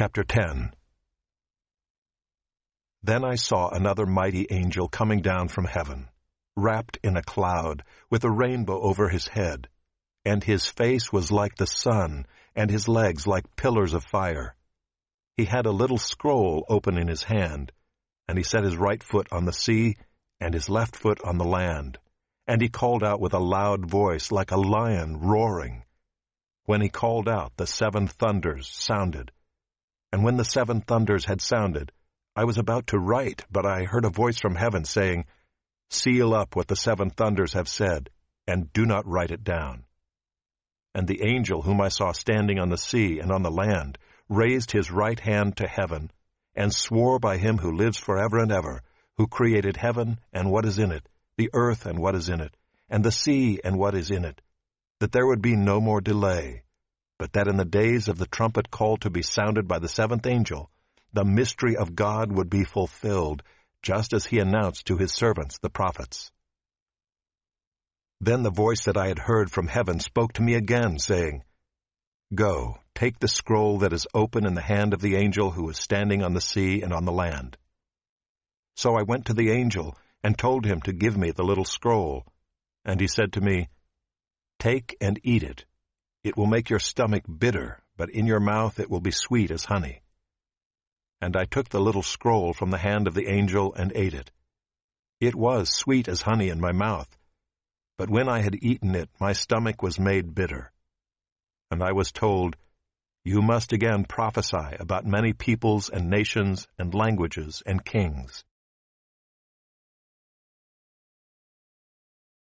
Chapter 10 Then I saw another mighty angel coming down from heaven, wrapped in a cloud, with a rainbow over his head, and his face was like the sun, and his legs like pillars of fire. He had a little scroll open in his hand, and he set his right foot on the sea, and his left foot on the land. And he called out with a loud voice like a lion roaring. When he called out, the seven thunders sounded and when the seven thunders had sounded, I was about to write, but I heard a voice from heaven saying, Seal up what the seven thunders have said, and do not write it down. And the angel whom I saw standing on the sea and on the land raised his right hand to heaven, and swore by him who lives forever and ever, who created heaven and what is in it, the earth and what is in it, and the sea and what is in it, that there would be no more delay but that in the days of the trumpet call to be sounded by the seventh angel, the mystery of God would be fulfilled, just as he announced to his servants the prophets. Then the voice that I had heard from heaven spoke to me again, saying, Go, take the scroll that is open in the hand of the angel who is standing on the sea and on the land. So I went to the angel and told him to give me the little scroll. And he said to me, Take and eat it. It will make your stomach bitter, but in your mouth it will be sweet as honey. And I took the little scroll from the hand of the angel and ate it. It was sweet as honey in my mouth, but when I had eaten it, my stomach was made bitter. And I was told, You must again prophesy about many peoples and nations and languages and kings.